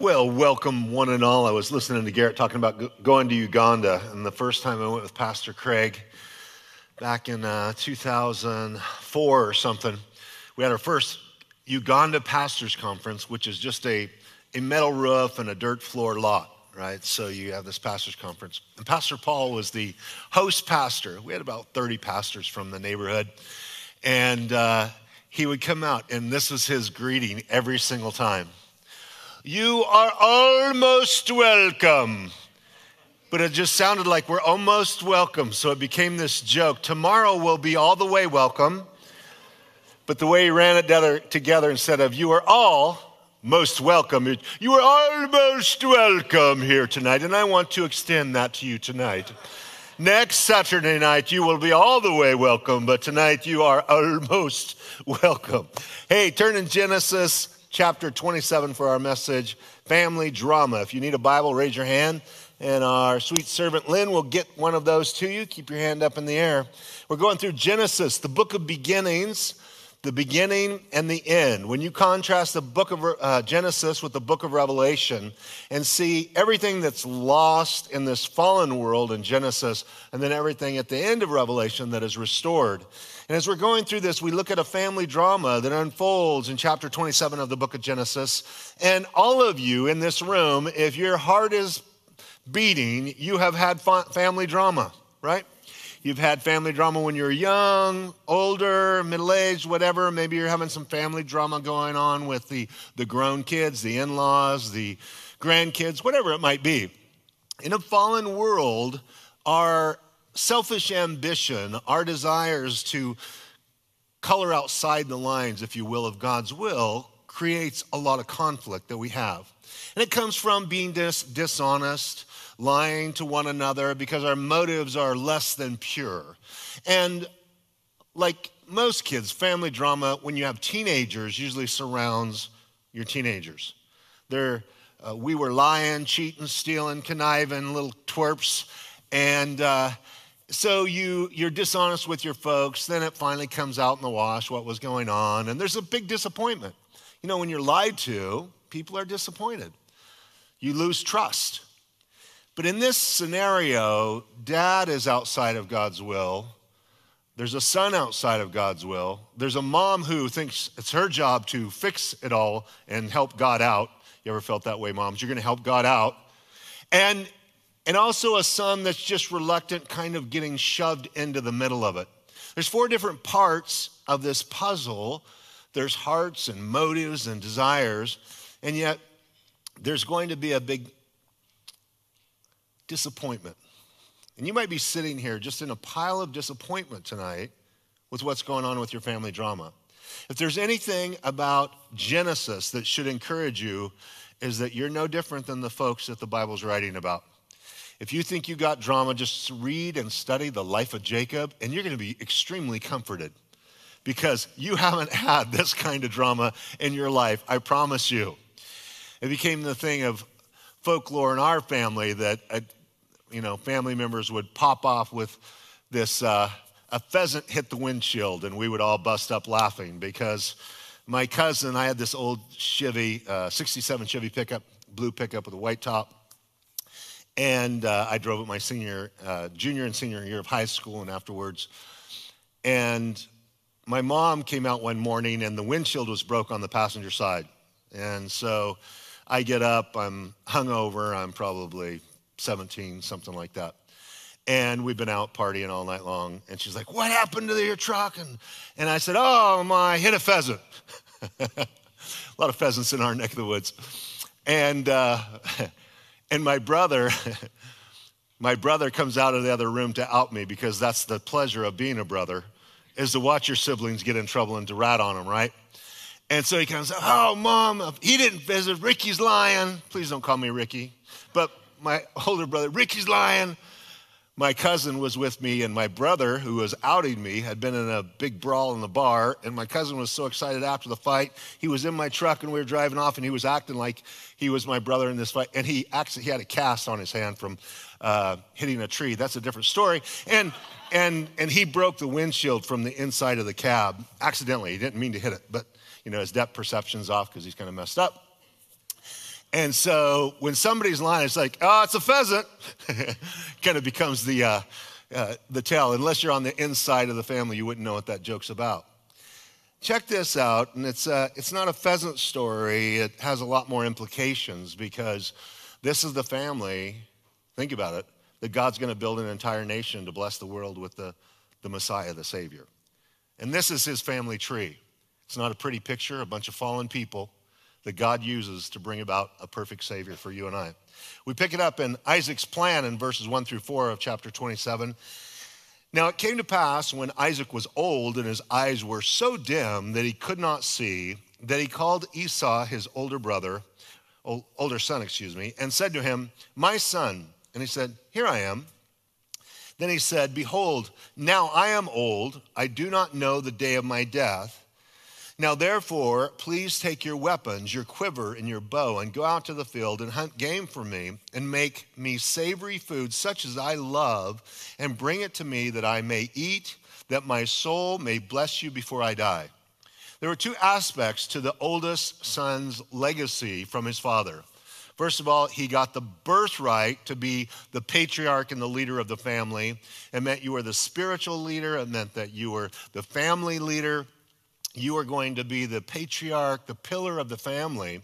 Well, welcome one and all. I was listening to Garrett talking about going to Uganda, and the first time I went with Pastor Craig back in uh, 2004 or something, we had our first Uganda Pastors Conference, which is just a, a metal roof and a dirt floor lot, right? So you have this pastors conference. And Pastor Paul was the host pastor. We had about 30 pastors from the neighborhood. And uh, he would come out, and this was his greeting every single time. You are almost welcome. But it just sounded like we're almost welcome. So it became this joke. Tomorrow will be all the way welcome. But the way he ran it together instead of you are all most welcome, you are almost welcome here tonight. And I want to extend that to you tonight. Next Saturday night, you will be all the way welcome, but tonight you are almost welcome. Hey, turn in Genesis chapter 27 for our message, Family Drama. If you need a Bible, raise your hand, and our sweet servant Lynn will get one of those to you. Keep your hand up in the air. We're going through Genesis, the book of beginnings the beginning and the end. When you contrast the book of uh, Genesis with the book of Revelation and see everything that's lost in this fallen world in Genesis, and then everything at the end of Revelation that is restored. And as we're going through this, we look at a family drama that unfolds in chapter 27 of the book of Genesis. And all of you in this room, if your heart is beating, you have had family drama, right? You've had family drama when you're young, older, middle aged, whatever. Maybe you're having some family drama going on with the, the grown kids, the in laws, the grandkids, whatever it might be. In a fallen world, our selfish ambition, our desires to color outside the lines, if you will, of God's will, creates a lot of conflict that we have. And it comes from being dis- dishonest, lying to one another because our motives are less than pure. And like most kids, family drama, when you have teenagers, usually surrounds your teenagers. They're, uh, we were lying, cheating, stealing, conniving, little twerps. And uh, so you, you're dishonest with your folks. Then it finally comes out in the wash what was going on. And there's a big disappointment. You know, when you're lied to, people are disappointed. You lose trust. But in this scenario, dad is outside of God's will. There's a son outside of God's will. There's a mom who thinks it's her job to fix it all and help God out. You ever felt that way, moms? You're going to help God out. And, and also a son that's just reluctant, kind of getting shoved into the middle of it. There's four different parts of this puzzle there's hearts and motives and desires, and yet there's going to be a big disappointment. And you might be sitting here just in a pile of disappointment tonight with what's going on with your family drama. If there's anything about Genesis that should encourage you, is that you're no different than the folks that the Bible's writing about. If you think you got drama, just read and study the life of Jacob, and you're going to be extremely comforted because you haven't had this kind of drama in your life, I promise you. It became the thing of folklore in our family that uh, you know, family members would pop off with this uh, a pheasant hit the windshield, and we would all bust up laughing because my cousin, I had this old Chevy, uh, 67 Chevy pickup, blue pickup with a white top. And uh, I drove it my senior, uh, junior and senior year of high school and afterwards. And my mom came out one morning and the windshield was broke on the passenger side. And so I get up, I'm hungover, I'm probably 17, something like that. And we've been out partying all night long. And she's like, What happened to your truck? And, and I said, Oh, my, hit a pheasant. a lot of pheasants in our neck of the woods. And, uh, and my brother, my brother comes out of the other room to out me because that's the pleasure of being a brother, is to watch your siblings get in trouble and to rat on them, right? And so he comes, out, Oh, mom, he didn't visit. Ricky's lying. Please don't call me Ricky. But my older brother, Ricky's lying. My cousin was with me, and my brother, who was outing me, had been in a big brawl in the bar. And my cousin was so excited after the fight. He was in my truck, and we were driving off, and he was acting like he was my brother in this fight. And he actually he had a cast on his hand from uh, hitting a tree. That's a different story. And and and he broke the windshield from the inside of the cab accidentally. He didn't mean to hit it, but you know his depth perception's off because he's kind of messed up. And so when somebody's lying, it's like, oh, it's a pheasant. kind of becomes the, uh, uh, the tell. Unless you're on the inside of the family, you wouldn't know what that joke's about. Check this out, and it's, uh, it's not a pheasant story. It has a lot more implications because this is the family, think about it, that God's going to build an entire nation to bless the world with the, the Messiah, the Savior. And this is his family tree. It's not a pretty picture, a bunch of fallen people that God uses to bring about a perfect Savior for you and I. We pick it up in Isaac's plan in verses 1 through 4 of chapter 27. Now it came to pass when Isaac was old and his eyes were so dim that he could not see, that he called Esau, his older brother, older son, excuse me, and said to him, My son. And he said, Here I am. Then he said, Behold, now I am old, I do not know the day of my death. Now, therefore, please take your weapons, your quiver, and your bow, and go out to the field and hunt game for me, and make me savory food such as I love, and bring it to me that I may eat, that my soul may bless you before I die. There were two aspects to the oldest son's legacy from his father. First of all, he got the birthright to be the patriarch and the leader of the family. It meant you were the spiritual leader, it meant that you were the family leader you are going to be the patriarch, the pillar of the family.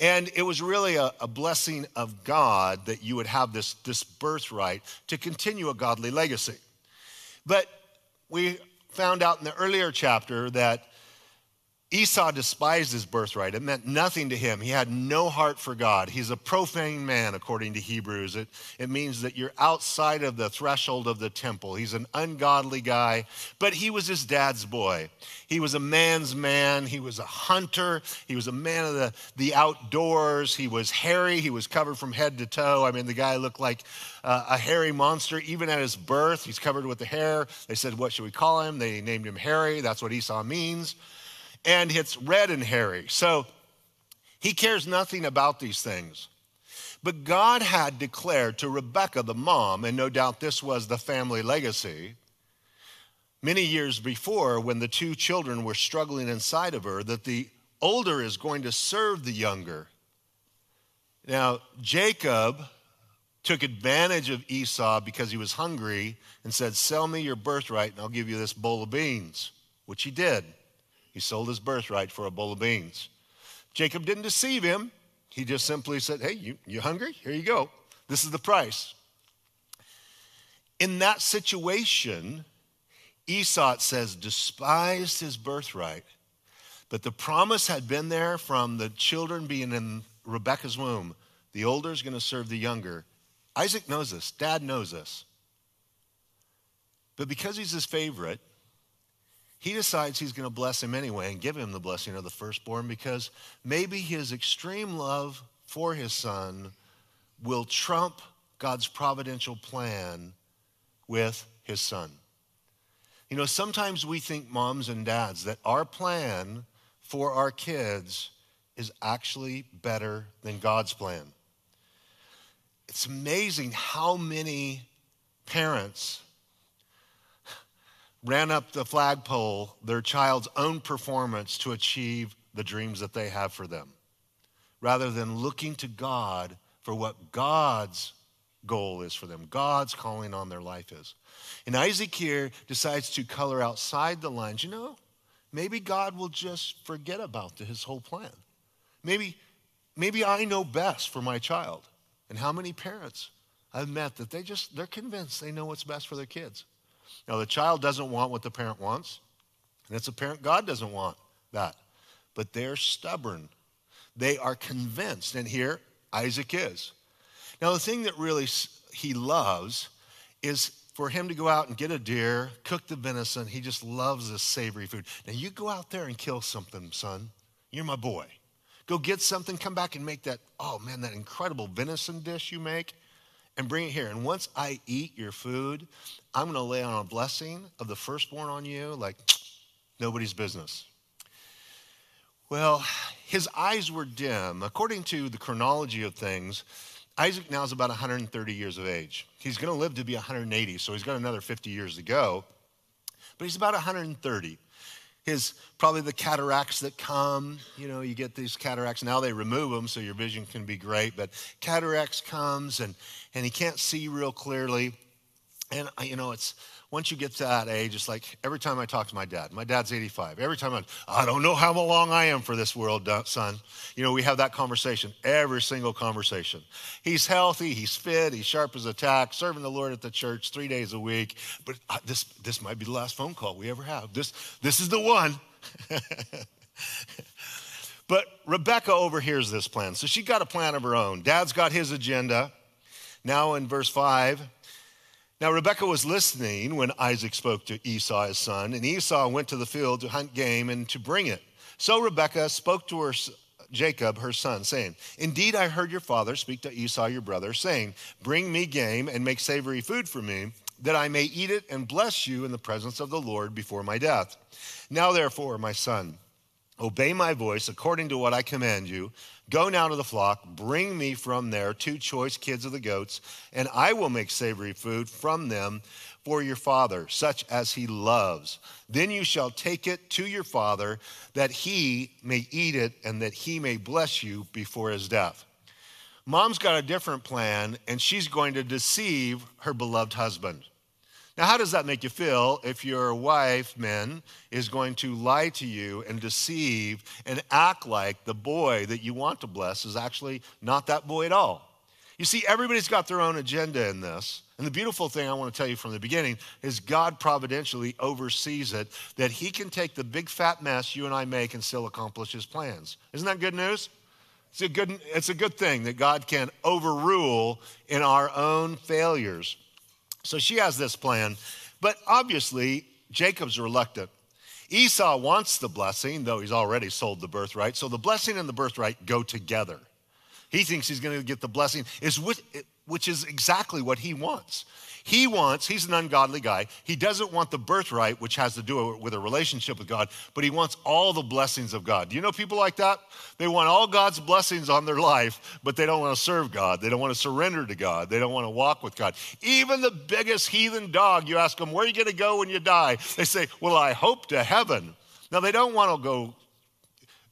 And it was really a, a, blessing of God that you would have this, this birthright to continue a godly legacy. But we found out in the earlier chapter that Esau despised his birthright. It meant nothing to him. He had no heart for God. He's a profane man, according to Hebrews. It, it means that you're outside of the threshold of the temple. He's an ungodly guy, but he was his dad's boy. He was a man's man. He was a hunter. He was a man of the, the outdoors. He was hairy. He was covered from head to toe. I mean, the guy looked like uh, a hairy monster. Even at his birth, he's covered with the hair. They said, What should we call him? They named him Harry. That's what Esau means and it's red and hairy. So he cares nothing about these things. But God had declared to Rebekah, the mom, and no doubt this was the family legacy, many years before when the two children were struggling inside of her, that the older is going to serve the younger. Now, Jacob took advantage of Esau because he was hungry and said, Sell me your birthright and I'll give you this bowl of beans, which he did. He sold his birthright for a bowl of beans. Jacob didn't deceive him. He just simply said, Hey, you, you hungry? Here you go. This is the price. In that situation, Esau, it says, despised his birthright. But the promise had been there from the children being in Rebekah's womb. The older is going to serve the younger. Isaac knows this. Dad knows this. But because he's his favorite, he decides he's going to bless him anyway and give him the blessing of the firstborn because maybe his extreme love for his son will trump God's providential plan with his son. You know, sometimes we think, moms and dads, that our plan for our kids is actually better than God's plan. It's amazing how many parents ran up the flagpole their child's own performance to achieve the dreams that they have for them, rather than looking to God for what God's goal is for them, God's calling on their life is. And Isaac here decides to color outside the lines. You know, maybe God will just forget about his whole plan. Maybe, maybe I know best for my child. And how many parents I've met that they just, they're convinced they know what's best for their kids. Now, the child doesn't want what the parent wants, and it's apparent God doesn't want that. But they're stubborn. They are convinced, and here Isaac is. Now, the thing that really he loves is for him to go out and get a deer, cook the venison. He just loves this savory food. Now, you go out there and kill something, son. You're my boy. Go get something, come back and make that, oh man, that incredible venison dish you make and bring it here. And once I eat your food, I'm going to lay on a blessing of the firstborn on you like nobody's business. Well, his eyes were dim. According to the chronology of things, Isaac now is about 130 years of age. He's going to live to be 180, so he's got another 50 years to go. But he's about 130. His probably the cataracts that come. You know, you get these cataracts. Now they remove them so your vision can be great, but cataracts comes and, and he can't see real clearly. And, you know, it's once you get to that age, it's like every time I talk to my dad, my dad's 85. Every time I, I don't know how long I am for this world, son. You know, we have that conversation, every single conversation. He's healthy, he's fit, he's sharp as a tack, serving the Lord at the church three days a week. But uh, this, this might be the last phone call we ever have. This, this is the one. but Rebecca overhears this plan. So she got a plan of her own. Dad's got his agenda. Now in verse 5, now, Rebekah was listening when Isaac spoke to Esau, his son, and Esau went to the field to hunt game and to bring it. So Rebekah spoke to her Jacob, her son, saying, Indeed, I heard your father speak to Esau, your brother, saying, Bring me game and make savory food for me, that I may eat it and bless you in the presence of the Lord before my death. Now, therefore, my son, obey my voice according to what I command you. Go now to the flock, bring me from there two choice kids of the goats, and I will make savory food from them for your father, such as he loves. Then you shall take it to your father, that he may eat it and that he may bless you before his death. Mom's got a different plan, and she's going to deceive her beloved husband. Now, how does that make you feel if your wife, men, is going to lie to you and deceive and act like the boy that you want to bless is actually not that boy at all? You see, everybody's got their own agenda in this. And the beautiful thing I want to tell you from the beginning is God providentially oversees it, that He can take the big fat mess you and I make and still accomplish His plans. Isn't that good news? It's a good, it's a good thing that God can overrule in our own failures. So she has this plan, but obviously Jacob's reluctant. Esau wants the blessing, though he's already sold the birthright. So the blessing and the birthright go together. He thinks he's going to get the blessing, which is exactly what he wants. He wants, he's an ungodly guy. He doesn't want the birthright, which has to do with a relationship with God, but he wants all the blessings of God. Do you know people like that? They want all God's blessings on their life, but they don't want to serve God. They don't want to surrender to God. They don't want to walk with God. Even the biggest heathen dog, you ask them, where are you going to go when you die? They say, well, I hope to heaven. Now, they don't want to go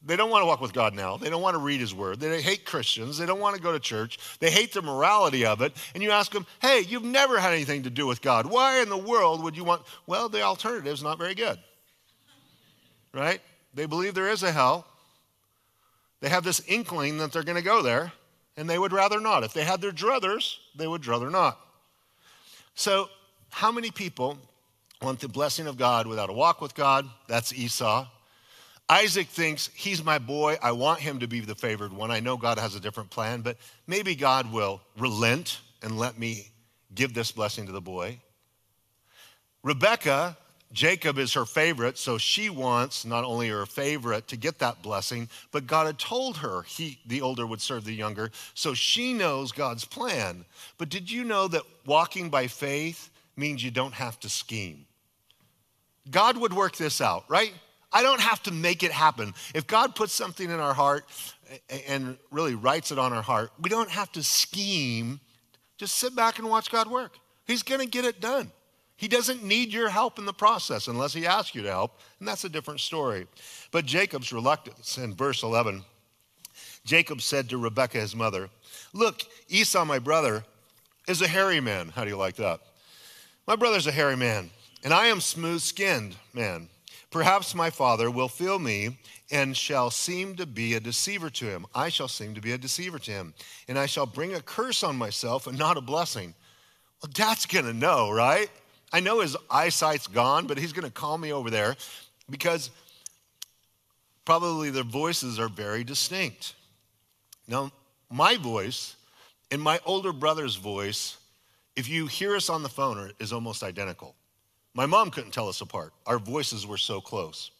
they don't want to walk with God now. They don't want to read His Word. They hate Christians. They don't want to go to church. They hate the morality of it. And you ask them, hey, you've never had anything to do with God. Why in the world would you want? Well, the alternative is not very good. Right? They believe there is a hell. They have this inkling that they're going to go there, and they would rather not. If they had their druthers, they would rather not. So, how many people want the blessing of God without a walk with God? That's Esau. Isaac thinks, he's my boy. I want him to be the favored one. I know God has a different plan, but maybe God will relent and let me give this blessing to the boy. Rebecca, Jacob is her favorite, so she wants not only her favorite to get that blessing, but God had told her he, the older would serve the younger, so she knows God's plan. But did you know that walking by faith means you don't have to scheme? God would work this out, right? I don't have to make it happen. If God puts something in our heart and really writes it on our heart, we don't have to scheme. Just sit back and watch God work. He's going to get it done. He doesn't need your help in the process unless he asks you to help, and that's a different story. But Jacob's reluctance in verse 11 Jacob said to Rebekah, his mother, Look, Esau, my brother, is a hairy man. How do you like that? My brother's a hairy man, and I am smooth skinned man. Perhaps my father will feel me and shall seem to be a deceiver to him. I shall seem to be a deceiver to him, and I shall bring a curse on myself and not a blessing. Well, dad's gonna know, right? I know his eyesight's gone, but he's gonna call me over there because probably their voices are very distinct. Now, my voice and my older brother's voice, if you hear us on the phone, is almost identical. My mom couldn't tell us apart. Our voices were so close.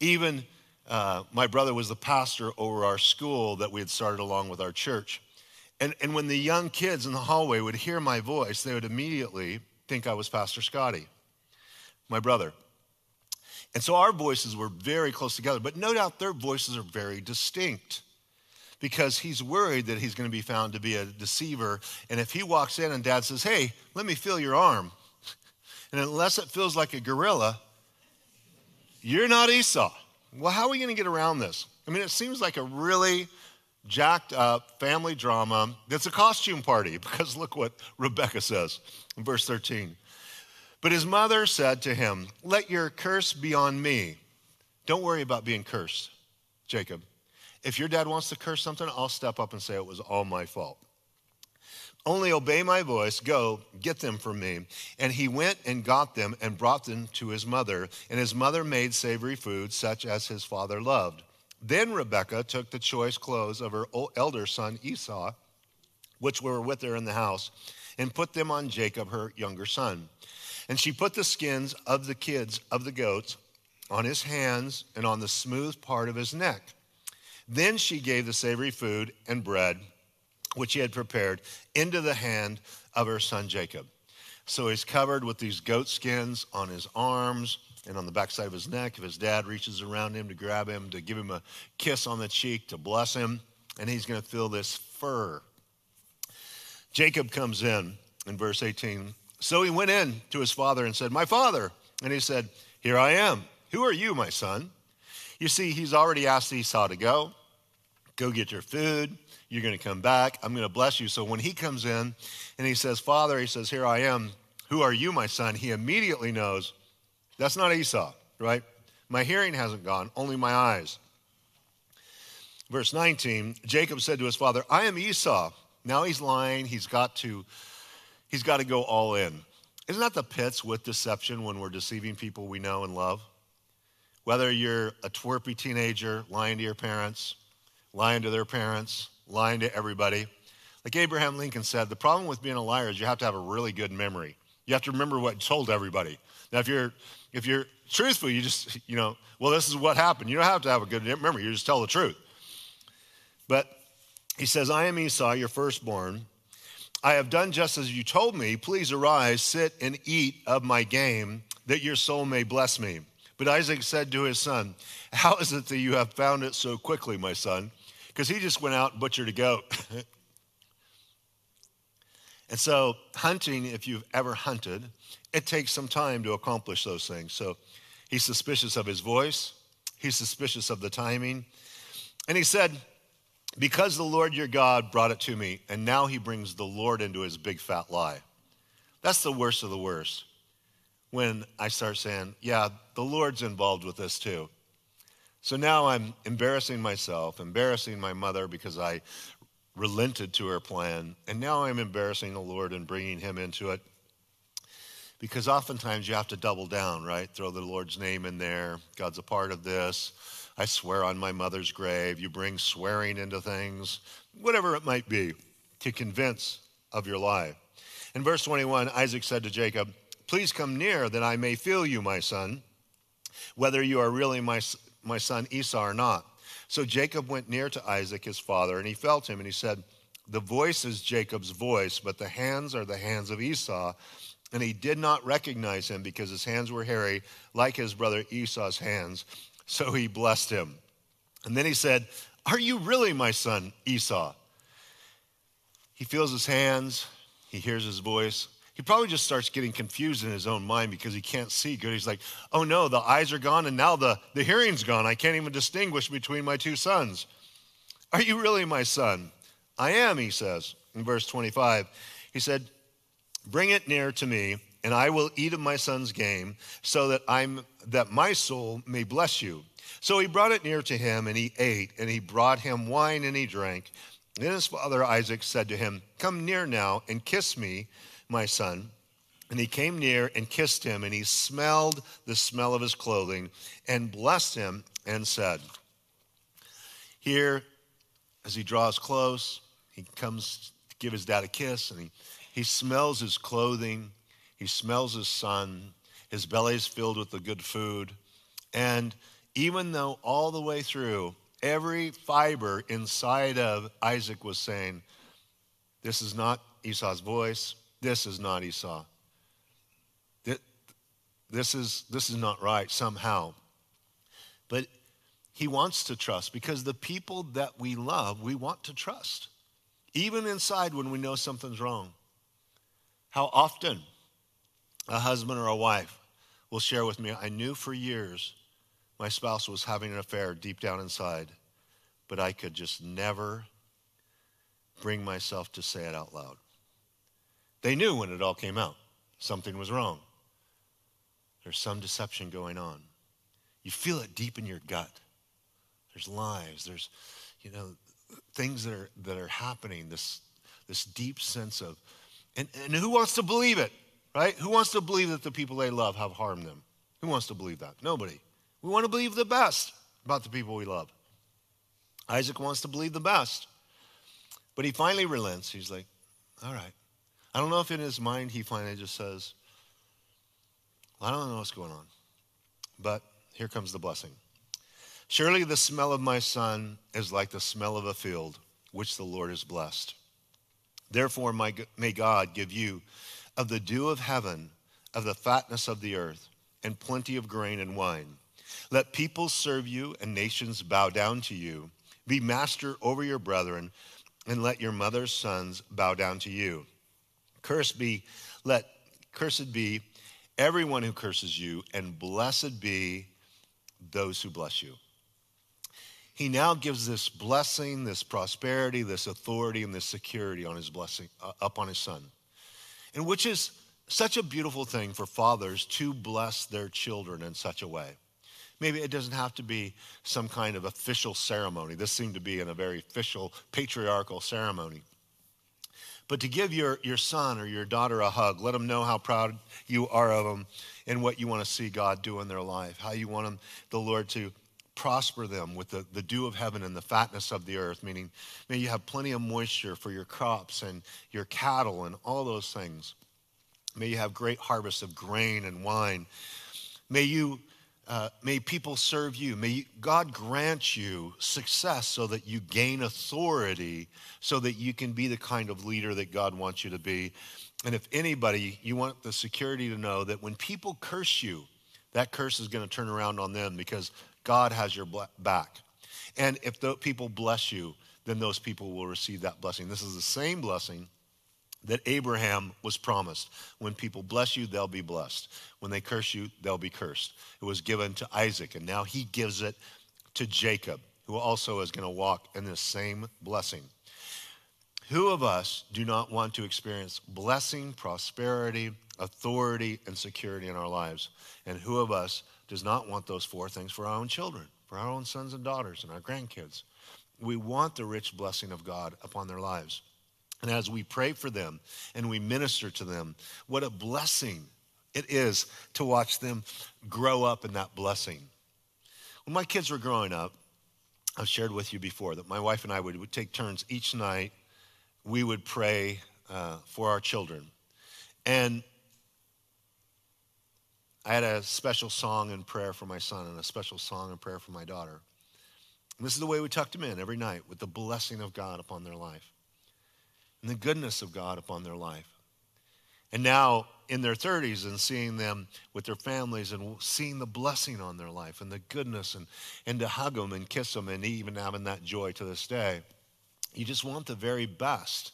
Even uh, my brother was the pastor over our school that we had started along with our church. And, and when the young kids in the hallway would hear my voice, they would immediately think I was Pastor Scotty, my brother. And so our voices were very close together, but no doubt their voices are very distinct because he's worried that he's going to be found to be a deceiver. And if he walks in and dad says, Hey, let me feel your arm, and unless it feels like a gorilla, You're not Esau. Well, how are we going to get around this? I mean, it seems like a really jacked up family drama that's a costume party because look what Rebecca says in verse 13. But his mother said to him, Let your curse be on me. Don't worry about being cursed, Jacob. If your dad wants to curse something, I'll step up and say it was all my fault. Only obey my voice, go, get them for me. And he went and got them and brought them to his mother. And his mother made savory food, such as his father loved. Then Rebekah took the choice clothes of her elder son Esau, which were with her in the house, and put them on Jacob, her younger son. And she put the skins of the kids of the goats on his hands and on the smooth part of his neck. Then she gave the savory food and bread, which he had prepared, into the hand of her son Jacob. So he's covered with these goat skins on his arms and on the backside of his neck. If his dad reaches around him to grab him, to give him a kiss on the cheek, to bless him, and he's going to feel this fur. Jacob comes in in verse 18. So he went in to his father and said, My father. And he said, Here I am. Who are you, my son? You see, he's already asked Esau to go. Go get your food. You're going to come back. I'm going to bless you. So when he comes in and he says, Father, he says, Here I am. Who are you, my son? He immediately knows that's not Esau, right? My hearing hasn't gone, only my eyes. Verse 19 Jacob said to his father, I am Esau. Now he's lying. He's got to, he's got to go all in. Isn't that the pits with deception when we're deceiving people we know and love? Whether you're a twerpy teenager lying to your parents, lying to their parents, lying to everybody. Like Abraham Lincoln said, the problem with being a liar is you have to have a really good memory. You have to remember what you told everybody. Now, if you're if you're truthful, you just you know, well, this is what happened. You don't have to have a good memory. You just tell the truth. But he says, "I am Esau, your firstborn. I have done just as you told me. Please arise, sit and eat of my game, that your soul may bless me." But Isaac said to his son, How is it that you have found it so quickly, my son? Because he just went out and butchered a goat. and so, hunting, if you've ever hunted, it takes some time to accomplish those things. So, he's suspicious of his voice, he's suspicious of the timing. And he said, Because the Lord your God brought it to me, and now he brings the Lord into his big fat lie. That's the worst of the worst when I start saying, yeah, the Lord's involved with this too. So now I'm embarrassing myself, embarrassing my mother because I relented to her plan, and now I'm embarrassing the Lord and bringing him into it. Because oftentimes you have to double down, right? Throw the Lord's name in there. God's a part of this. I swear on my mother's grave. You bring swearing into things, whatever it might be, to convince of your lie. In verse 21, Isaac said to Jacob, Please come near that I may feel you, my son, whether you are really my, my son Esau or not. So Jacob went near to Isaac, his father, and he felt him, and he said, The voice is Jacob's voice, but the hands are the hands of Esau. And he did not recognize him because his hands were hairy, like his brother Esau's hands. So he blessed him. And then he said, Are you really my son, Esau? He feels his hands, he hears his voice he probably just starts getting confused in his own mind because he can't see good. He's like, oh no, the eyes are gone and now the, the hearing's gone. I can't even distinguish between my two sons. Are you really my son? I am, he says in verse 25. He said, Bring it near to me, and I will eat of my son's game, so that I'm that my soul may bless you. So he brought it near to him, and he ate, and he brought him wine, and he drank. Then his father Isaac said to him, Come near now and kiss me my son. And he came near and kissed him, and he smelled the smell of his clothing and blessed him and said, Here, as he draws close, he comes to give his dad a kiss, and he, he smells his clothing, he smells his son, his belly is filled with the good food. And even though all the way through, every fiber inside of Isaac was saying, This is not Esau's voice. This is not Esau. This is, this is not right somehow. But he wants to trust because the people that we love, we want to trust. Even inside when we know something's wrong. How often a husband or a wife will share with me, I knew for years my spouse was having an affair deep down inside, but I could just never bring myself to say it out loud. They knew when it all came out something was wrong. There's some deception going on. You feel it deep in your gut. There's lies. There's, you know, things that are that are happening. This this deep sense of, and, and who wants to believe it, right? Who wants to believe that the people they love have harmed them? Who wants to believe that? Nobody. We want to believe the best about the people we love. Isaac wants to believe the best. But he finally relents. He's like, all right. I don't know if in his mind he finally just says, well, I don't know what's going on. But here comes the blessing. Surely the smell of my son is like the smell of a field, which the Lord has blessed. Therefore, my, may God give you of the dew of heaven, of the fatness of the earth, and plenty of grain and wine. Let peoples serve you and nations bow down to you. Be master over your brethren and let your mother's sons bow down to you. Cursed be, let cursed be everyone who curses you, and blessed be those who bless you. He now gives this blessing, this prosperity, this authority, and this security on his blessing uh, up on his son. And which is such a beautiful thing for fathers to bless their children in such a way. Maybe it doesn't have to be some kind of official ceremony. This seemed to be in a very official, patriarchal ceremony. But to give your, your son or your daughter a hug, let them know how proud you are of them and what you want to see God do in their life, how you want them, the Lord to prosper them with the, the dew of heaven and the fatness of the earth, meaning may you have plenty of moisture for your crops and your cattle and all those things. May you have great harvests of grain and wine. May you uh, may people serve you. May God grant you success so that you gain authority, so that you can be the kind of leader that God wants you to be. And if anybody, you want the security to know that when people curse you, that curse is going to turn around on them because God has your back. And if the people bless you, then those people will receive that blessing. This is the same blessing that Abraham was promised. When people bless you, they'll be blessed. When they curse you, they'll be cursed. It was given to Isaac, and now he gives it to Jacob, who also is going to walk in this same blessing. Who of us do not want to experience blessing, prosperity, authority, and security in our lives? And who of us does not want those four things for our own children, for our own sons and daughters, and our grandkids? We want the rich blessing of God upon their lives. And as we pray for them and we minister to them, what a blessing it is to watch them grow up in that blessing. When my kids were growing up, I've shared with you before that my wife and I would, would take turns each night. We would pray uh, for our children. And I had a special song and prayer for my son and a special song and prayer for my daughter. And this is the way we tucked them in every night with the blessing of God upon their life and the goodness of God upon their life. And now in their 30s and seeing them with their families and seeing the blessing on their life and the goodness and, and to hug them and kiss them and even having that joy to this day. You just want the very best.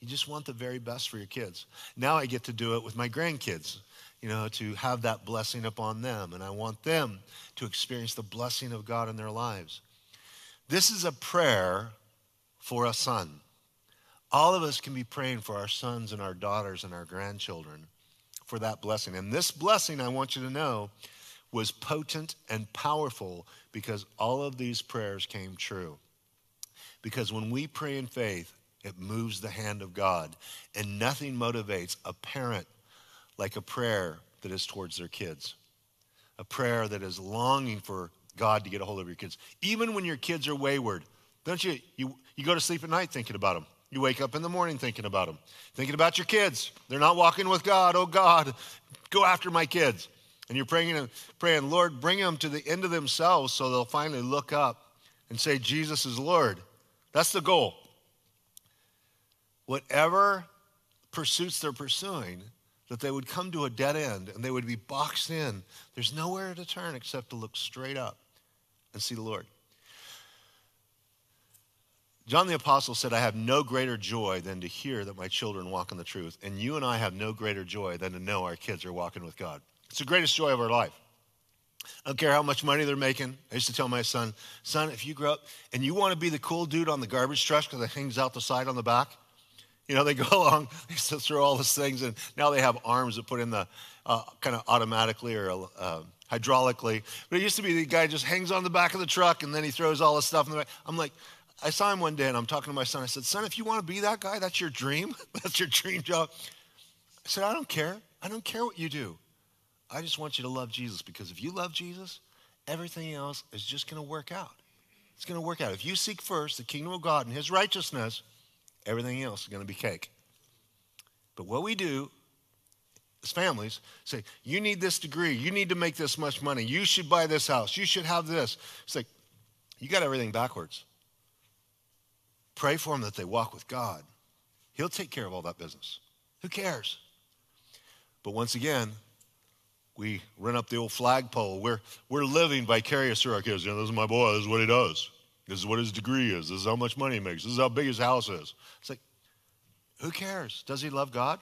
You just want the very best for your kids. Now I get to do it with my grandkids, you know, to have that blessing upon them. And I want them to experience the blessing of God in their lives. This is a prayer for a son. All of us can be praying for our sons and our daughters and our grandchildren for that blessing. And this blessing, I want you to know, was potent and powerful because all of these prayers came true. Because when we pray in faith, it moves the hand of God. And nothing motivates a parent like a prayer that is towards their kids, a prayer that is longing for God to get a hold of your kids. Even when your kids are wayward, don't you, you, you go to sleep at night thinking about them. You wake up in the morning thinking about them, thinking about your kids. They're not walking with God. Oh, God, go after my kids. And you're praying, praying, Lord, bring them to the end of themselves so they'll finally look up and say, Jesus is Lord. That's the goal. Whatever pursuits they're pursuing, that they would come to a dead end and they would be boxed in. There's nowhere to turn except to look straight up and see the Lord. John the Apostle said, I have no greater joy than to hear that my children walk in the truth. And you and I have no greater joy than to know our kids are walking with God. It's the greatest joy of our life. I don't care how much money they're making. I used to tell my son, son, if you grow up and you want to be the cool dude on the garbage truck because it hangs out the side on the back, you know, they go along, they throw all these things, and now they have arms that put in the uh, kind of automatically or uh, hydraulically. But it used to be the guy just hangs on the back of the truck and then he throws all the stuff in the back. I'm like, I saw him one day and I'm talking to my son. I said, Son, if you want to be that guy, that's your dream. that's your dream job. I said, I don't care. I don't care what you do. I just want you to love Jesus because if you love Jesus, everything else is just going to work out. It's going to work out. If you seek first the kingdom of God and his righteousness, everything else is going to be cake. But what we do as families say, you need this degree, you need to make this much money, you should buy this house, you should have this. It's like, you got everything backwards. Pray for them that they walk with God. He'll take care of all that business. Who cares? But once again, we run up the old flagpole. We're, we're living vicarious through our kids. You know, this is my boy, this is what he does. This is what his degree is. This is how much money he makes. This is how big his house is. It's like, who cares? Does he love God?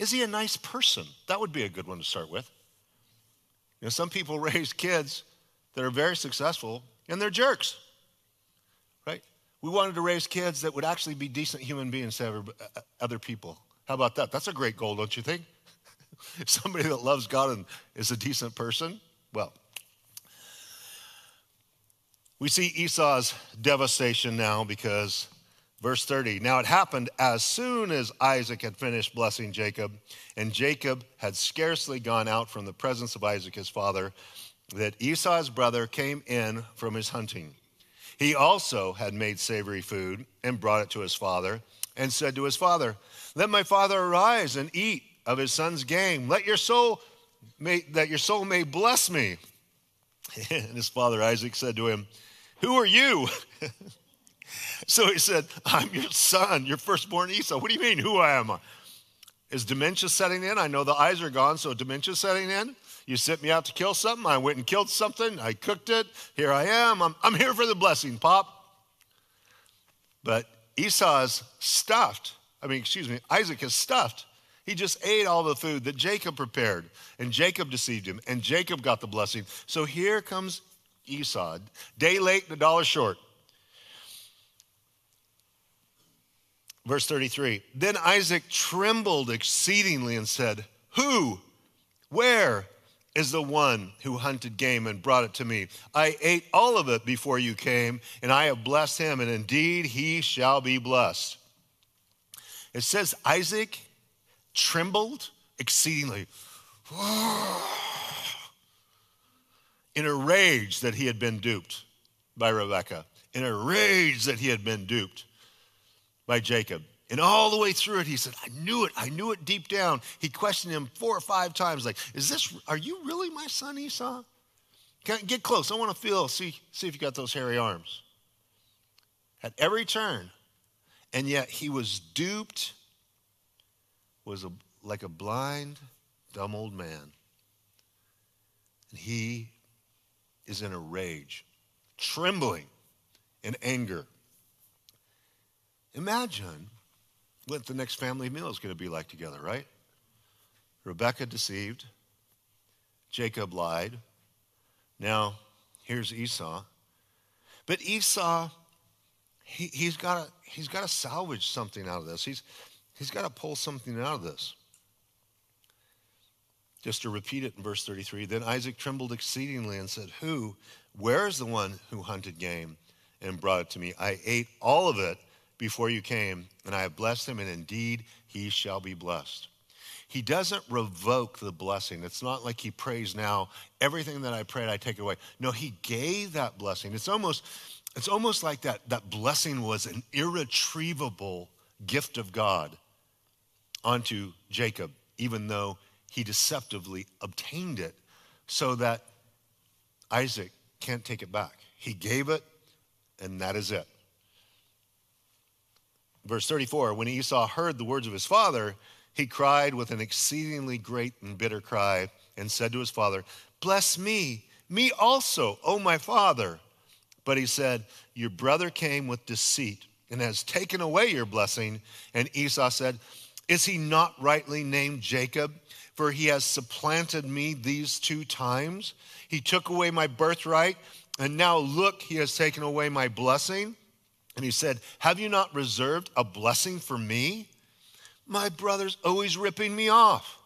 Is he a nice person? That would be a good one to start with. You know, some people raise kids that are very successful and they're jerks? We wanted to raise kids that would actually be decent human beings to uh, other people. How about that? That's a great goal, don't you think? Somebody that loves God and is a decent person. Well, we see Esau's devastation now because verse 30 now it happened as soon as Isaac had finished blessing Jacob, and Jacob had scarcely gone out from the presence of Isaac his father, that Esau's brother came in from his hunting. He also had made savory food and brought it to his father, and said to his father, Let my father arise and eat of his son's game. Let your soul may, that your soul may bless me. And his father Isaac said to him, who are you? so he said, I'm your son, your firstborn Esau. What do you mean, who I am? Is dementia setting in? I know the eyes are gone, so dementia setting in? You sent me out to kill something. I went and killed something. I cooked it. Here I am. I'm, I'm here for the blessing, Pop. But Esau is stuffed. I mean, excuse me, Isaac is stuffed. He just ate all the food that Jacob prepared, and Jacob deceived him, and Jacob got the blessing. So here comes Esau. Day late and a dollar short. Verse 33 Then Isaac trembled exceedingly and said, Who, where is the one who hunted game and brought it to me? I ate all of it before you came, and I have blessed him, and indeed he shall be blessed. It says Isaac trembled exceedingly. in a rage that he had been duped by Rebekah, in a rage that he had been duped by Jacob. And all the way through it, he said, I knew it. I knew it deep down. He questioned him four or five times, like, is this, are you really my son Esau? Get close. I want to feel, see, see if you got those hairy arms. At every turn. And yet he was duped, was a, like a blind, dumb old man. And he is in a rage, trembling in anger. Imagine what the next family meal is going to be like together, right? Rebecca deceived, Jacob lied. Now, here's Esau. But Esau, he, he's got he's to salvage something out of this. He's, he's got to pull something out of this. Just to repeat it in verse 33 Then Isaac trembled exceedingly and said, Who, where is the one who hunted game and brought it to me? I ate all of it before you came, and I have blessed him, and indeed he shall be blessed. He doesn't revoke the blessing. It's not like he prays now, everything that I prayed, I take away. No, he gave that blessing. It's almost, it's almost like that, that blessing was an irretrievable gift of God onto Jacob, even though he deceptively obtained it so that Isaac can't take it back. He gave it, and that is it. Verse 34 When Esau heard the words of his father, he cried with an exceedingly great and bitter cry and said to his father, Bless me, me also, O my father. But he said, Your brother came with deceit and has taken away your blessing. And Esau said, Is he not rightly named Jacob? For he has supplanted me these two times. He took away my birthright, and now look, he has taken away my blessing. And he said, Have you not reserved a blessing for me? My brother's always ripping me off.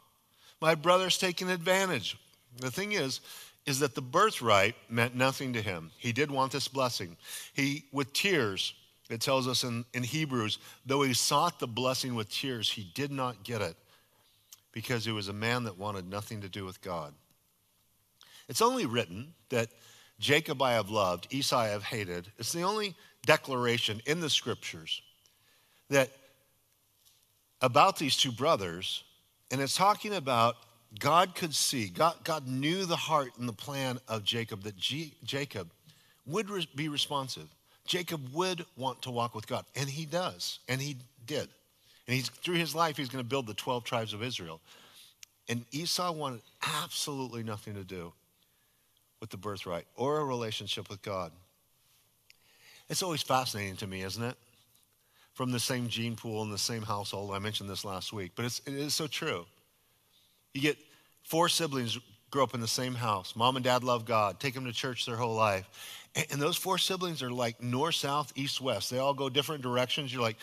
My brother's taking advantage. The thing is, is that the birthright meant nothing to him. He did want this blessing. He, with tears, it tells us in, in Hebrews, though he sought the blessing with tears, he did not get it because he was a man that wanted nothing to do with God. It's only written that Jacob I have loved, Esau I have hated. It's the only declaration in the scriptures that about these two brothers, and it's talking about God could see, God, God knew the heart and the plan of Jacob, that G, Jacob would re- be responsive. Jacob would want to walk with God, and he does, and he did. And he's, through his life, he's going to build the 12 tribes of Israel. And Esau wanted absolutely nothing to do with the birthright or a relationship with God. It's always fascinating to me, isn't it? From the same gene pool in the same household. I mentioned this last week, but it's, it is so true. You get four siblings grow up in the same house. Mom and dad love God, take them to church their whole life. And, and those four siblings are like north, south, east, west. They all go different directions. You're like,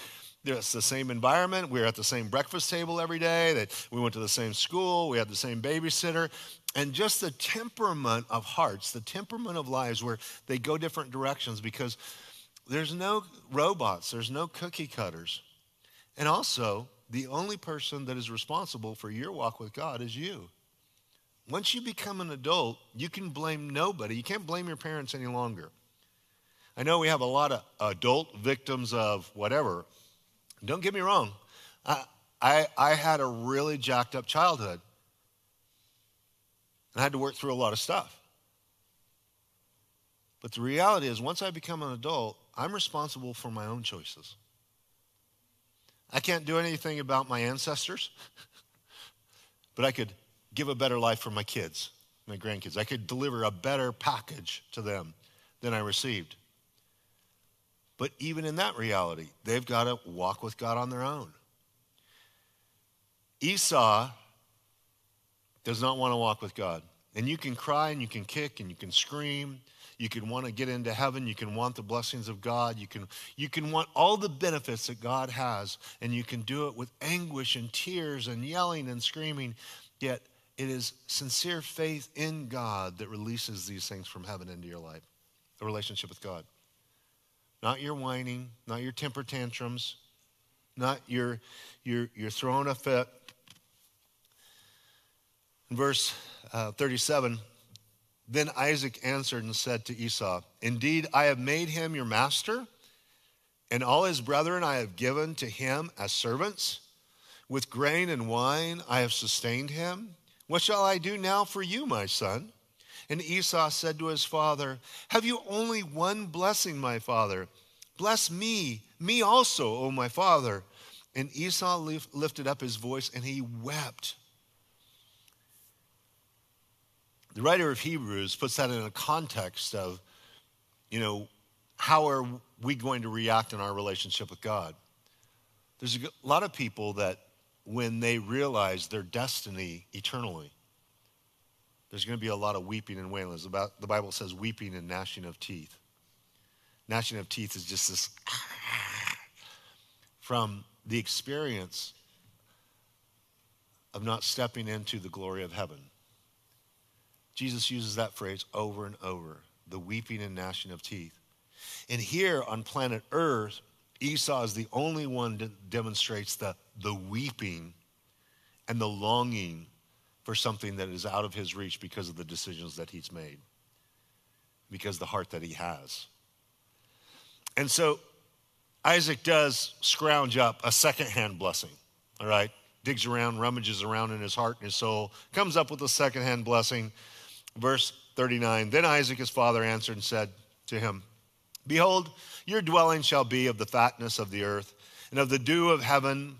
it's the same environment. We are at the same breakfast table every day. That we went to the same school. We had the same babysitter. And just the temperament of hearts, the temperament of lives where they go different directions because there's no robots, there's no cookie cutters. And also, the only person that is responsible for your walk with God is you. Once you become an adult, you can blame nobody. You can't blame your parents any longer. I know we have a lot of adult victims of whatever. Don't get me wrong, I, I, I had a really jacked up childhood. And I had to work through a lot of stuff. But the reality is, once I become an adult, I'm responsible for my own choices. I can't do anything about my ancestors, but I could give a better life for my kids, my grandkids. I could deliver a better package to them than I received. But even in that reality, they've got to walk with God on their own. Esau does not want to walk with God. And you can cry and you can kick and you can scream you can want to get into heaven. You can want the blessings of God. You can, you can want all the benefits that God has, and you can do it with anguish and tears and yelling and screaming. Yet it is sincere faith in God that releases these things from heaven into your life a relationship with God. Not your whining, not your temper tantrums, not your, your, your throwing a fit. In verse uh, 37, then Isaac answered and said to Esau, Indeed, I have made him your master, and all his brethren I have given to him as servants. With grain and wine I have sustained him. What shall I do now for you, my son? And Esau said to his father, Have you only one blessing, my father? Bless me, me also, O my father. And Esau lifted up his voice and he wept. The writer of Hebrews puts that in a context of, you know, how are we going to react in our relationship with God? There's a lot of people that when they realize their destiny eternally, there's going to be a lot of weeping and wailing. About, the Bible says weeping and gnashing of teeth. Gnashing of teeth is just this from the experience of not stepping into the glory of heaven. Jesus uses that phrase over and over the weeping and gnashing of teeth. And here on planet Earth, Esau is the only one that demonstrates the, the weeping and the longing for something that is out of his reach because of the decisions that he's made, because the heart that he has. And so Isaac does scrounge up a secondhand blessing, all right? Digs around, rummages around in his heart and his soul, comes up with a secondhand blessing Verse 39 Then Isaac his father answered and said to him, Behold, your dwelling shall be of the fatness of the earth and of the dew of heaven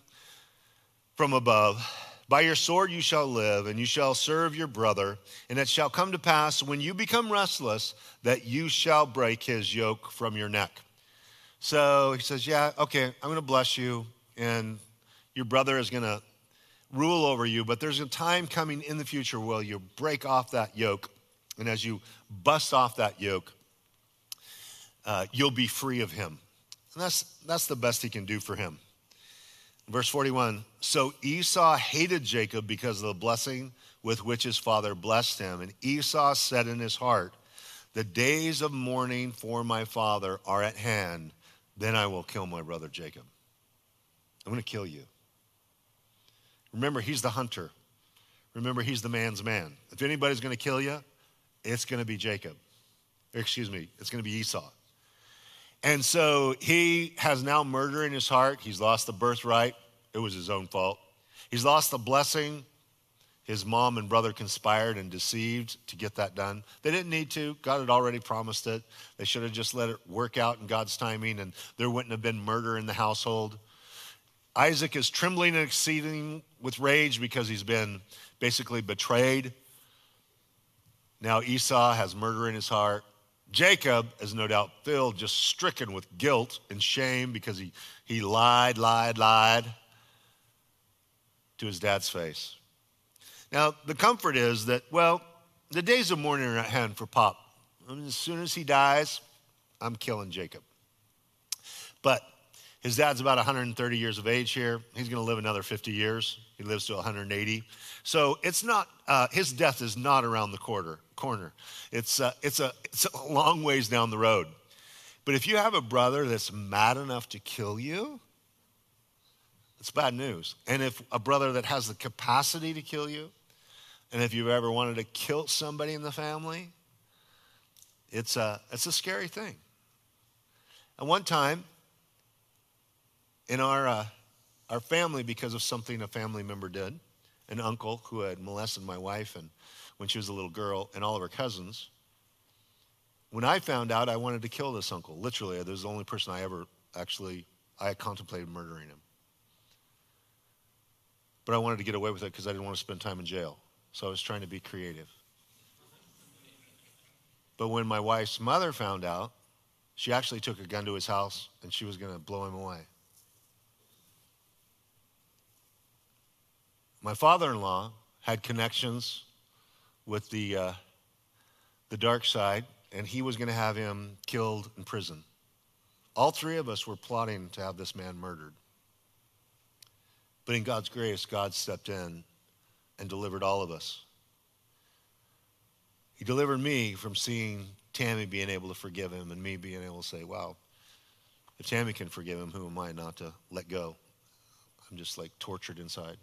from above. By your sword you shall live, and you shall serve your brother. And it shall come to pass when you become restless that you shall break his yoke from your neck. So he says, Yeah, okay, I'm going to bless you, and your brother is going to rule over you, but there's a time coming in the future where you break off that yoke. And as you bust off that yoke, uh, you'll be free of him. And that's, that's the best he can do for him. Verse 41 So Esau hated Jacob because of the blessing with which his father blessed him. And Esau said in his heart, The days of mourning for my father are at hand. Then I will kill my brother Jacob. I'm going to kill you. Remember, he's the hunter. Remember, he's the man's man. If anybody's going to kill you, it's going to be Jacob. excuse me, it's going to be Esau. And so he has now murder in his heart. He's lost the birthright. It was his own fault. He's lost the blessing. His mom and brother conspired and deceived to get that done. They didn't need to. God had already promised it. They should have just let it work out in God's timing, and there wouldn't have been murder in the household. Isaac is trembling and exceeding with rage because he's been basically betrayed. Now Esau has murder in his heart. Jacob is no doubt filled, just stricken with guilt and shame because he, he lied, lied, lied to his dad's face. Now, the comfort is that, well, the days of mourning are at hand for Pop. I mean, as soon as he dies, I'm killing Jacob. But his dad's about 130 years of age here. He's going to live another 50 years. He lives to 180. So it's not, uh, his death is not around the corner. corner. It's, uh, it's, a, it's a long ways down the road. But if you have a brother that's mad enough to kill you, it's bad news. And if a brother that has the capacity to kill you, and if you've ever wanted to kill somebody in the family, it's a, it's a scary thing. At one time, in our, uh, our family, because of something a family member did, an uncle who had molested my wife and when she was a little girl and all of her cousins. When I found out, I wanted to kill this uncle. Literally, was the only person I ever actually I contemplated murdering him. But I wanted to get away with it because I didn't want to spend time in jail. So I was trying to be creative. But when my wife's mother found out, she actually took a gun to his house and she was going to blow him away. My father in law had connections with the, uh, the dark side, and he was going to have him killed in prison. All three of us were plotting to have this man murdered. But in God's grace, God stepped in and delivered all of us. He delivered me from seeing Tammy being able to forgive him and me being able to say, wow, if Tammy can forgive him, who am I not to let go? I'm just like tortured inside.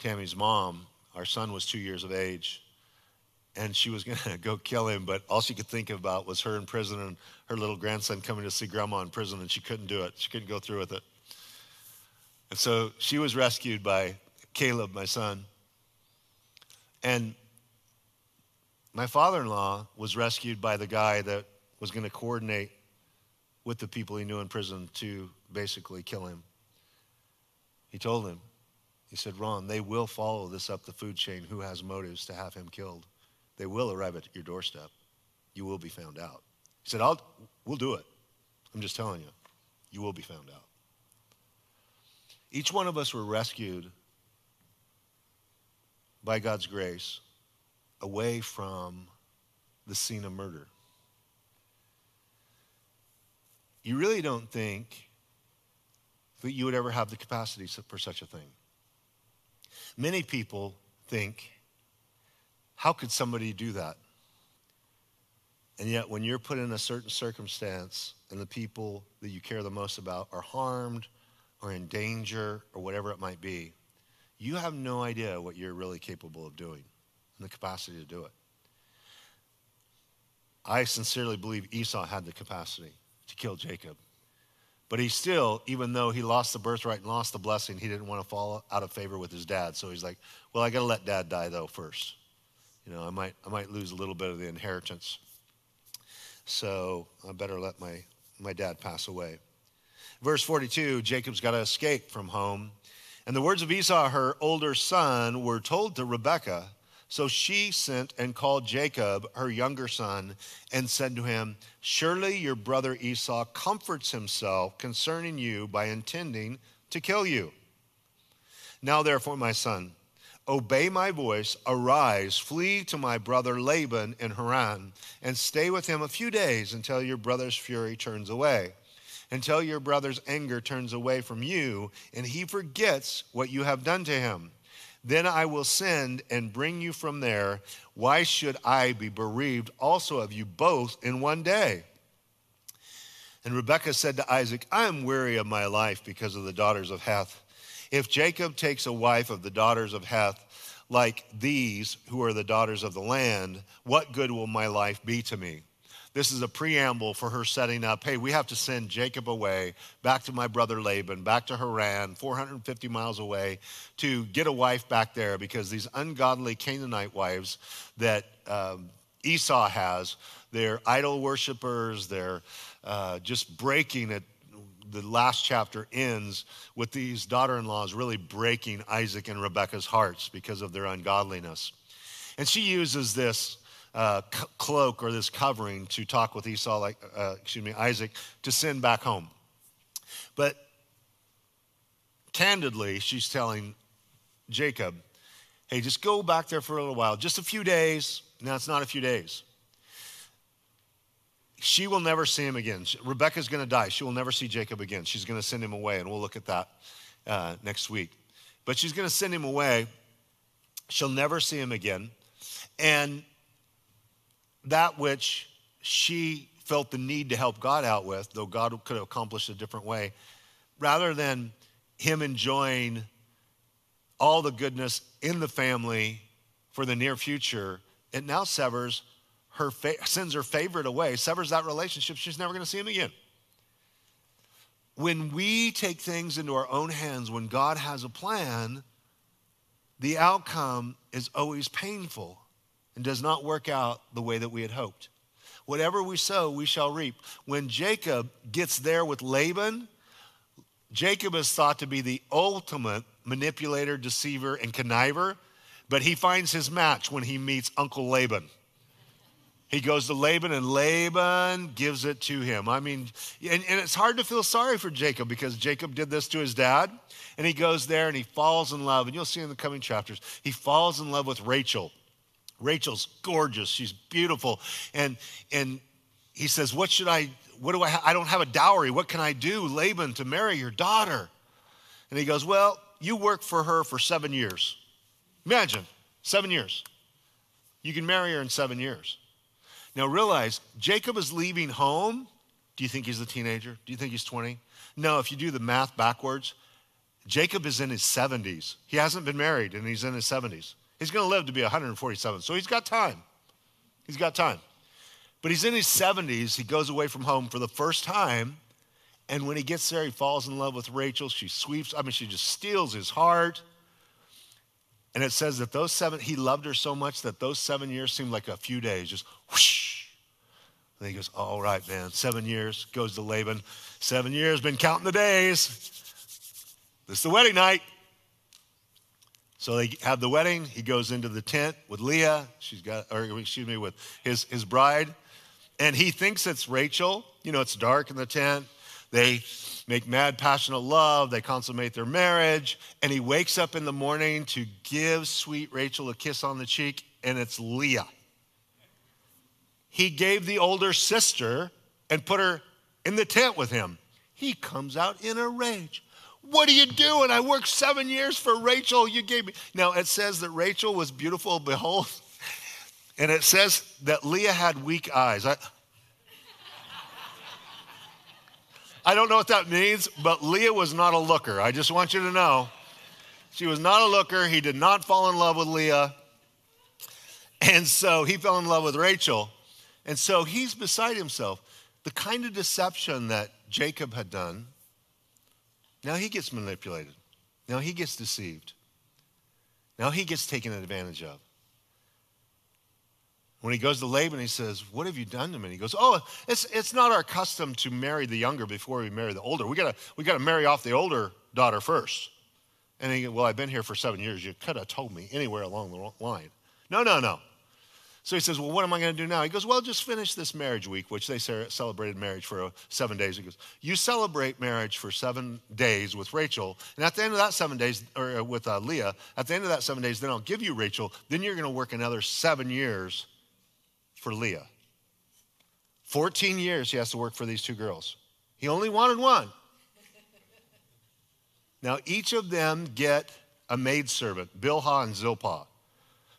Tammy's mom, our son was two years of age, and she was going to go kill him, but all she could think about was her in prison and her little grandson coming to see grandma in prison, and she couldn't do it. She couldn't go through with it. And so she was rescued by Caleb, my son. And my father in law was rescued by the guy that was going to coordinate with the people he knew in prison to basically kill him. He told him, he said, Ron, they will follow this up the food chain who has motives to have him killed. They will arrive at your doorstep. You will be found out. He said, I'll, we'll do it. I'm just telling you, you will be found out. Each one of us were rescued by God's grace away from the scene of murder. You really don't think that you would ever have the capacity for such a thing. Many people think, how could somebody do that? And yet, when you're put in a certain circumstance and the people that you care the most about are harmed or in danger or whatever it might be, you have no idea what you're really capable of doing and the capacity to do it. I sincerely believe Esau had the capacity to kill Jacob. But he still, even though he lost the birthright and lost the blessing, he didn't want to fall out of favor with his dad. So he's like, well, I got to let dad die, though, first. You know, I might, I might lose a little bit of the inheritance. So I better let my, my dad pass away. Verse 42 Jacob's got to escape from home. And the words of Esau, her older son, were told to Rebekah So she sent and called Jacob, her younger son, and said to him, Surely your brother Esau comforts himself concerning you by intending to kill you. Now, therefore, my son, obey my voice, arise, flee to my brother Laban in Haran, and stay with him a few days until your brother's fury turns away, until your brother's anger turns away from you, and he forgets what you have done to him. Then I will send and bring you from there. Why should I be bereaved also of you both in one day? And Rebekah said to Isaac, I am weary of my life because of the daughters of Heth. If Jacob takes a wife of the daughters of Heth, like these who are the daughters of the land, what good will my life be to me? This is a preamble for her setting up. Hey, we have to send Jacob away back to my brother Laban, back to Haran, 450 miles away, to get a wife back there because these ungodly Canaanite wives that um, Esau has, they're idol worshippers, they're uh, just breaking it. The last chapter ends with these daughter in laws really breaking Isaac and Rebekah's hearts because of their ungodliness. And she uses this uh, cloak or this covering to talk with Esau, like, uh, excuse me, Isaac, to send back home. But candidly, she's telling Jacob, hey, just go back there for a little while, just a few days. Now, it's not a few days. She will never see him again. Rebecca's going to die. She will never see Jacob again. She's going to send him away, and we'll look at that uh, next week. But she's going to send him away. She'll never see him again. And that which she felt the need to help God out with, though God could have accomplished a different way, rather than him enjoying all the goodness in the family for the near future, it now severs her, fa- sends her favorite away, severs that relationship. She's never going to see him again. When we take things into our own hands, when God has a plan, the outcome is always painful and does not work out the way that we had hoped. Whatever we sow, we shall reap. When Jacob gets there with Laban, Jacob is thought to be the ultimate manipulator, deceiver, and conniver, but he finds his match when he meets Uncle Laban. He goes to Laban, and Laban gives it to him. I mean, and, and, it's hard to feel sorry for Jacob because Jacob did this to his dad, and he goes there and he falls in love. And you'll see in the coming chapters, he falls in love with Rachel. Rachel's gorgeous. She's beautiful. And, and he says, What should I, what do I, ha- I don't have a dowry. What can I do, Laban, to marry your daughter? And he goes, Well, you work for her for seven years. Imagine, seven years. You can marry her in seven years. Now realize, Jacob is leaving home. Do you think he's a teenager? Do you think he's 20? No, if you do the math backwards, Jacob is in his 70s. He hasn't been married and he's in his 70s. He's going to live to be 147. So he's got time. He's got time. But he's in his 70s. He goes away from home for the first time. And when he gets there, he falls in love with Rachel. She sweeps, I mean, she just steals his heart. And it says that those seven, he loved her so much that those seven years seemed like a few days, just whoosh. And he goes, All right, man, seven years. Goes to Laban. Seven years, been counting the days. This is the wedding night. So they have the wedding. He goes into the tent with Leah. She's got, or excuse me, with his, his bride. And he thinks it's Rachel. You know, it's dark in the tent. They make mad, passionate love. They consummate their marriage. And he wakes up in the morning to give sweet Rachel a kiss on the cheek, and it's Leah. He gave the older sister and put her in the tent with him. He comes out in a rage. What are you doing? I worked seven years for Rachel. You gave me. Now, it says that Rachel was beautiful, behold. And it says that Leah had weak eyes. I, I don't know what that means, but Leah was not a looker. I just want you to know. She was not a looker. He did not fall in love with Leah. And so he fell in love with Rachel. And so he's beside himself. The kind of deception that Jacob had done now he gets manipulated. Now he gets deceived. Now he gets taken advantage of. When he goes to Laban, he says, What have you done to me? he goes, Oh, it's, it's not our custom to marry the younger before we marry the older. We gotta, we gotta marry off the older daughter first. And he goes, Well, I've been here for seven years. You could have told me anywhere along the line. No, no, no. So he says, Well, what am I going to do now? He goes, Well, just finish this marriage week, which they celebrated marriage for uh, seven days. He goes, You celebrate marriage for seven days with Rachel. And at the end of that seven days, or uh, with uh, Leah, at the end of that seven days, then I'll give you Rachel. Then you're going to work another seven years for Leah. 14 years he has to work for these two girls. He only wanted one. Now, each of them get a maidservant, Bilhah and Zilpah.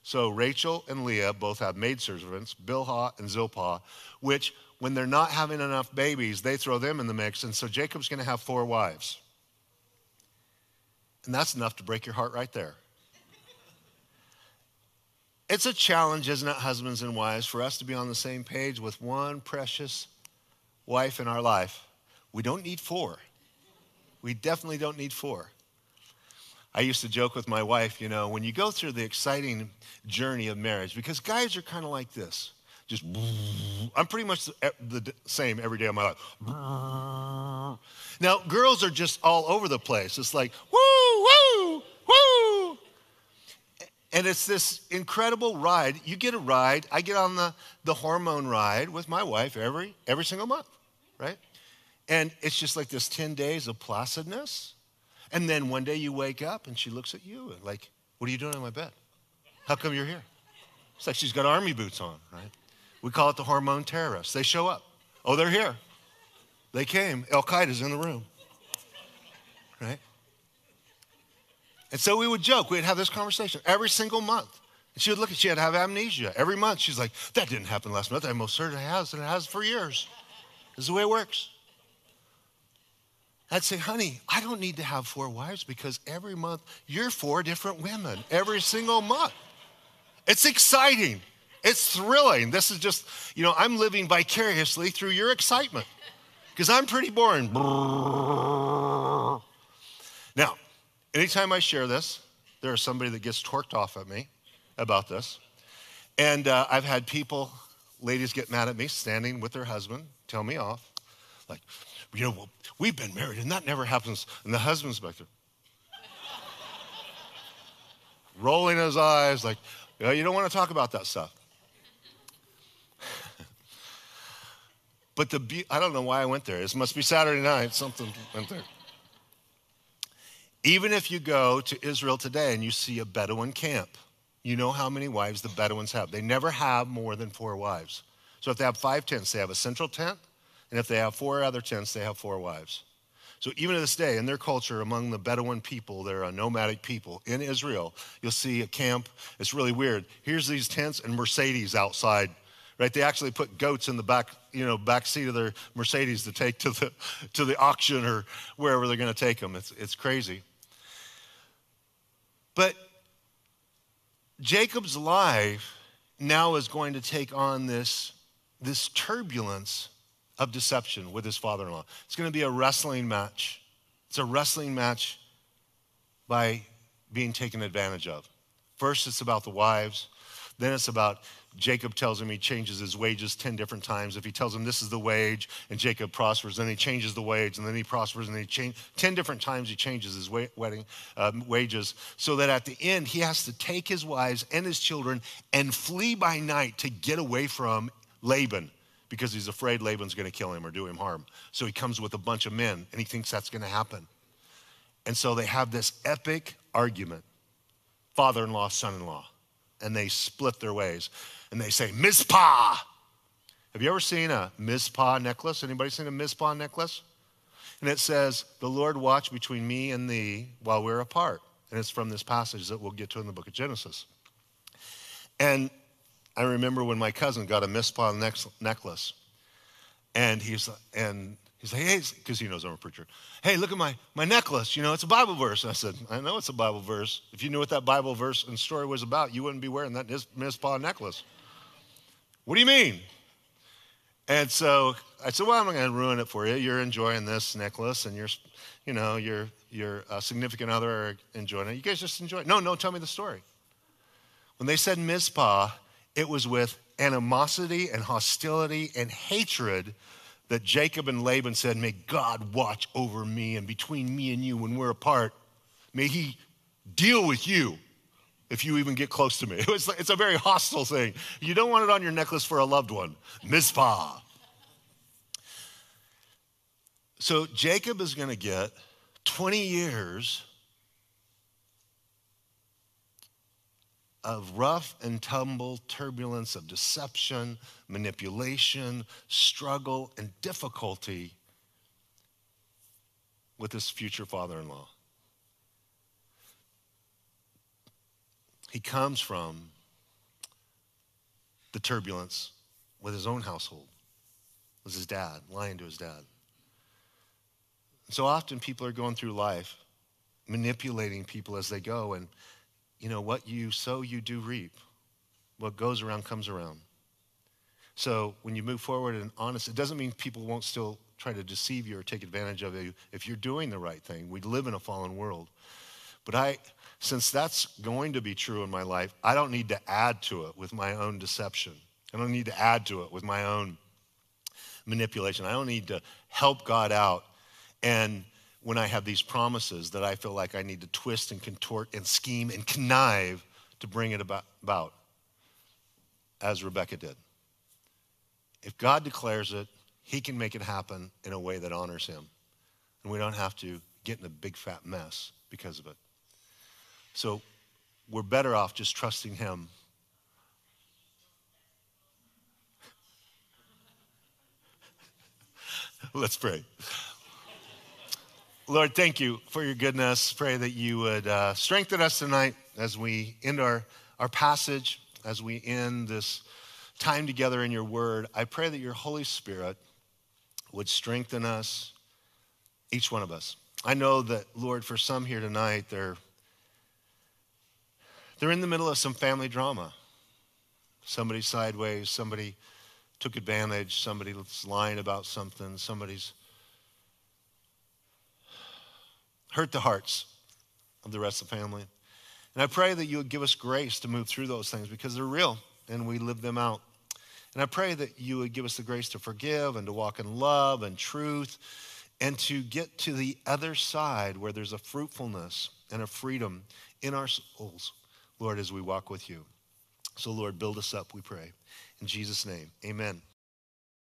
So Rachel and Leah both have maidservants, Bilhah and Zilpah, which when they're not having enough babies, they throw them in the mix. And so Jacob's going to have four wives. And that's enough to break your heart right there. It's a challenge, isn't it, husbands and wives, for us to be on the same page with one precious wife in our life. We don't need four. We definitely don't need four. I used to joke with my wife, you know, when you go through the exciting journey of marriage, because guys are kind of like this. Just, I'm pretty much the same every day of my life. Now, girls are just all over the place. It's like, woo, woo, woo. And it's this incredible ride. You get a ride. I get on the, the hormone ride with my wife every, every single month, right? And it's just like this 10 days of placidness and then one day you wake up and she looks at you and like, what are you doing in my bed? How come you're here? It's like she's got army boots on, right? We call it the hormone terrorists. They show up. Oh, they're here. They came. Al Qaeda's in the room, right? And so we would joke. We'd have this conversation every single month. And she would look at, she had to have amnesia. Every month, she's like, that didn't happen last month. I most certainly has, and it has for years. This is the way it works. I'd say, honey, I don't need to have four wives because every month you're four different women, every single month. It's exciting. It's thrilling. This is just, you know, I'm living vicariously through your excitement because I'm pretty boring. Now, anytime I share this, there's somebody that gets torqued off at me about this. And uh, I've had people, ladies get mad at me standing with their husband, tell me off. Like, you know, we've been married and that never happens. And the husband's back there, rolling his eyes, like, you don't want to talk about that stuff. but the be- I don't know why I went there. It must be Saturday night. Something went there. Even if you go to Israel today and you see a Bedouin camp, you know how many wives the Bedouins have. They never have more than four wives. So if they have five tents, they have a central tent, and if they have four other tents, they have four wives. So even to this day, in their culture, among the Bedouin people, they're a nomadic people in Israel. You'll see a camp. It's really weird. Here's these tents and Mercedes outside, right? They actually put goats in the back, you know, back seat of their Mercedes to take to the to the auction or wherever they're going to take them. It's it's crazy. But Jacob's life now is going to take on this this turbulence of deception with his father in law. It's going to be a wrestling match. It's a wrestling match by being taken advantage of. First, it's about the wives. Then it's about Jacob tells him he changes his wages 10 different times. If he tells him this is the wage and Jacob prospers, then he changes the wage and then he prospers and he change 10 different times he changes his wedding uh, wages so that at the end he has to take his wives and his children and flee by night to get away from Laban because he's afraid Laban's going to kill him or do him harm. So he comes with a bunch of men and he thinks that's going to happen. And so they have this epic argument father in law, son in law. And they split their ways. And they say, Mizpah. Have you ever seen a Mizpah necklace? Anybody seen a Mizpah necklace? And it says, The Lord watch between me and thee while we we're apart. And it's from this passage that we'll get to in the book of Genesis. And I remember when my cousin got a Mizpah necklace, and he's and he's like, hey, because he knows I'm a preacher. Hey, look at my my necklace. You know, it's a Bible verse. And I said, I know it's a Bible verse. If you knew what that Bible verse and story was about, you wouldn't be wearing that Mizpah necklace. What do you mean? And so I said, well, I'm not going to ruin it for you. You're enjoying this necklace, and your, you know, your your uh, significant other are enjoying it. You guys just enjoy it. No, no, tell me the story. When they said Mizpah, it was with animosity and hostility and hatred that Jacob and Laban said, May God watch over me and between me and you when we're apart. May he deal with you. if you even get close to me. It was, it's a very hostile thing. You don't want it on your necklace for a loved one. Mizpah. So Jacob is going to get 20 years of rough and tumble turbulence of deception, manipulation, struggle, and difficulty with his future father in law. He comes from the turbulence with his own household, with his dad, lying to his dad. So often people are going through life manipulating people as they go, and you know, what you sow, you do reap. What goes around comes around. So when you move forward and honest, it doesn't mean people won't still try to deceive you or take advantage of you if you're doing the right thing. We live in a fallen world. But I, since that's going to be true in my life, I don't need to add to it with my own deception. I don't need to add to it with my own manipulation. I don't need to help God out and when I have these promises that I feel like I need to twist and contort and scheme and connive to bring it about, as Rebecca did. If God declares it, He can make it happen in a way that honors Him. And we don't have to get in a big fat mess because of it. So we're better off just trusting Him. Let's pray. Lord, thank you for your goodness. Pray that you would uh, strengthen us tonight as we end our, our passage, as we end this time together in your word. I pray that your Holy Spirit would strengthen us, each one of us. I know that, Lord, for some here tonight, they're, they're in the middle of some family drama. Somebody sideways, somebody took advantage, somebody's lying about something, somebody's hurt the hearts of the rest of the family. And I pray that you would give us grace to move through those things because they're real and we live them out. And I pray that you would give us the grace to forgive and to walk in love and truth and to get to the other side where there's a fruitfulness and a freedom in our souls, Lord, as we walk with you. So, Lord, build us up, we pray. In Jesus' name, amen.